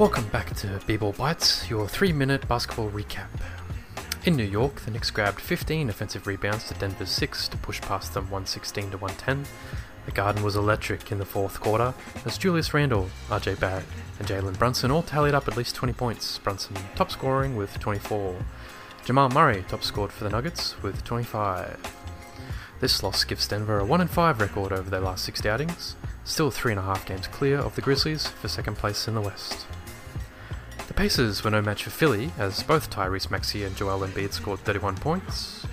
Welcome back to B-Ball Bites, your three-minute basketball recap. In New York, the Knicks grabbed 15 offensive rebounds to Denver's 6 to push past them 116 to 110. The Garden was electric in the fourth quarter as Julius Randle, RJ Barrett, and Jalen Brunson all tallied up at least 20 points. Brunson top scoring with 24. Jamal Murray top scored for the Nuggets with 25. This loss gives Denver a 1 5 record over their last six outings, still three and a half games clear of the Grizzlies for second place in the West. The Pacers were no match for Philly, as both Tyrese Maxey and Joel Embiid scored 31 points.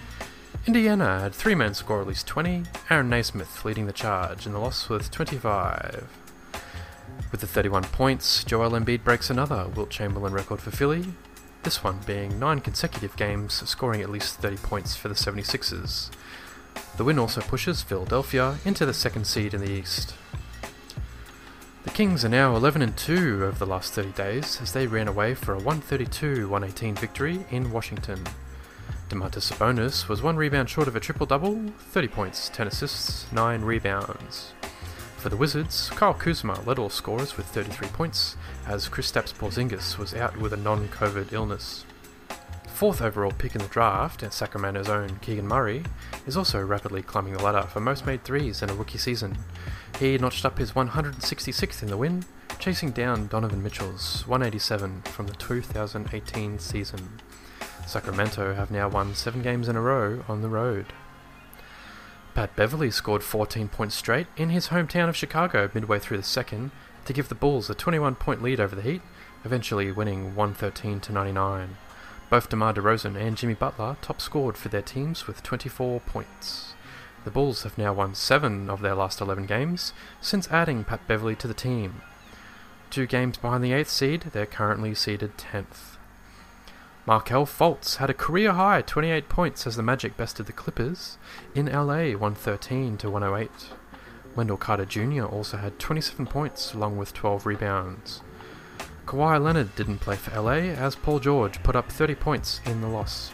Indiana had three men score at least 20, Aaron Nesmith leading the charge in the loss with 25. With the 31 points, Joel Embiid breaks another Wilt Chamberlain record for Philly, this one being nine consecutive games scoring at least 30 points for the 76ers. The win also pushes Philadelphia into the second seed in the East. Kings are now 11 and 2 over the last 30 days as they ran away for a 132-118 victory in Washington. Domantas Sabonis was one rebound short of a triple-double, 30 points, 10 assists, 9 rebounds. For the Wizards, Kyle Kuzma led all scorers with 33 points, as Kristaps Porzingis was out with a non-COVID illness. Fourth overall pick in the draft, and Sacramento's own Keegan Murray, is also rapidly climbing the ladder for most made threes in a rookie season, he notched up his 166th in the win, chasing down Donovan Mitchell's 187 from the 2018 season. Sacramento have now won seven games in a row on the road. Pat Beverley scored 14 points straight in his hometown of Chicago midway through the second to give the Bulls a 21 point lead over the Heat, eventually winning 113 to 99. Both DeMar DeRozan and Jimmy Butler top scored for their teams with 24 points. The Bulls have now won seven of their last 11 games since adding Pat Beverley to the team. Two games behind the 8th seed, they're currently seeded 10th. Markelle Fultz had a career high 28 points as the Magic bested the Clippers in LA 113 to 108. Wendell Carter Jr. also had 27 points along with 12 rebounds. Kawhi Leonard didn't play for LA as Paul George put up 30 points in the loss.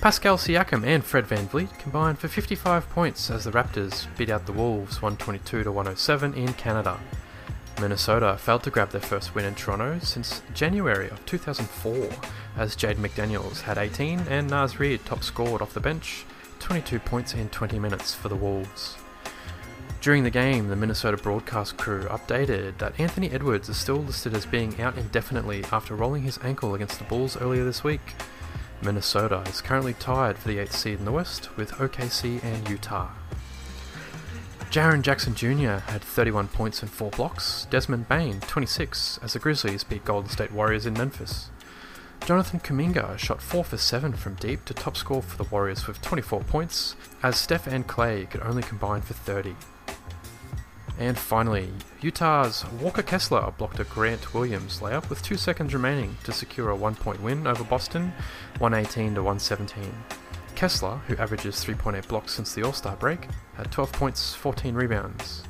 Pascal Siakam and Fred VanVleet combined for 55 points as the Raptors beat out the Wolves 122 to 107 in Canada. Minnesota failed to grab their first win in Toronto since January of 2004 as Jade McDaniels had 18 and Naz Reid top scored off the bench 22 points in 20 minutes for the Wolves. During the game, the Minnesota broadcast crew updated that Anthony Edwards is still listed as being out indefinitely after rolling his ankle against the Bulls earlier this week. Minnesota is currently tied for the 8th seed in the West with OKC and Utah. Jaren Jackson Jr. had 31 points and 4 blocks, Desmond Bane 26 as the Grizzlies beat Golden State Warriors in Memphis. Jonathan Kuminga shot 4 for 7 from deep to top score for the Warriors with 24 points, as Steph and Klay could only combine for 30. And finally, Utah's Walker Kessler blocked a Grant Williams layup with two seconds remaining to secure a one point win over Boston, 118 to 117. Kessler, who averages 3.8 blocks since the All Star break, had 12 points, 14 rebounds.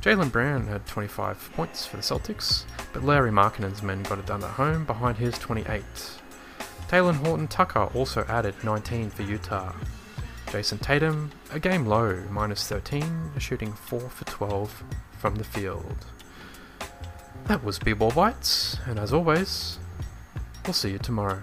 Jaylen Brown had 25 points for the Celtics, but Lauri Markkanen's men got it done at home behind his 28. Talen Horton Tucker also added 19 for Utah. Jayson Tatum, a game low, minus 13, shooting 4 for 12 from the field. That was B-Ball Bites, and as always, we'll see you tomorrow.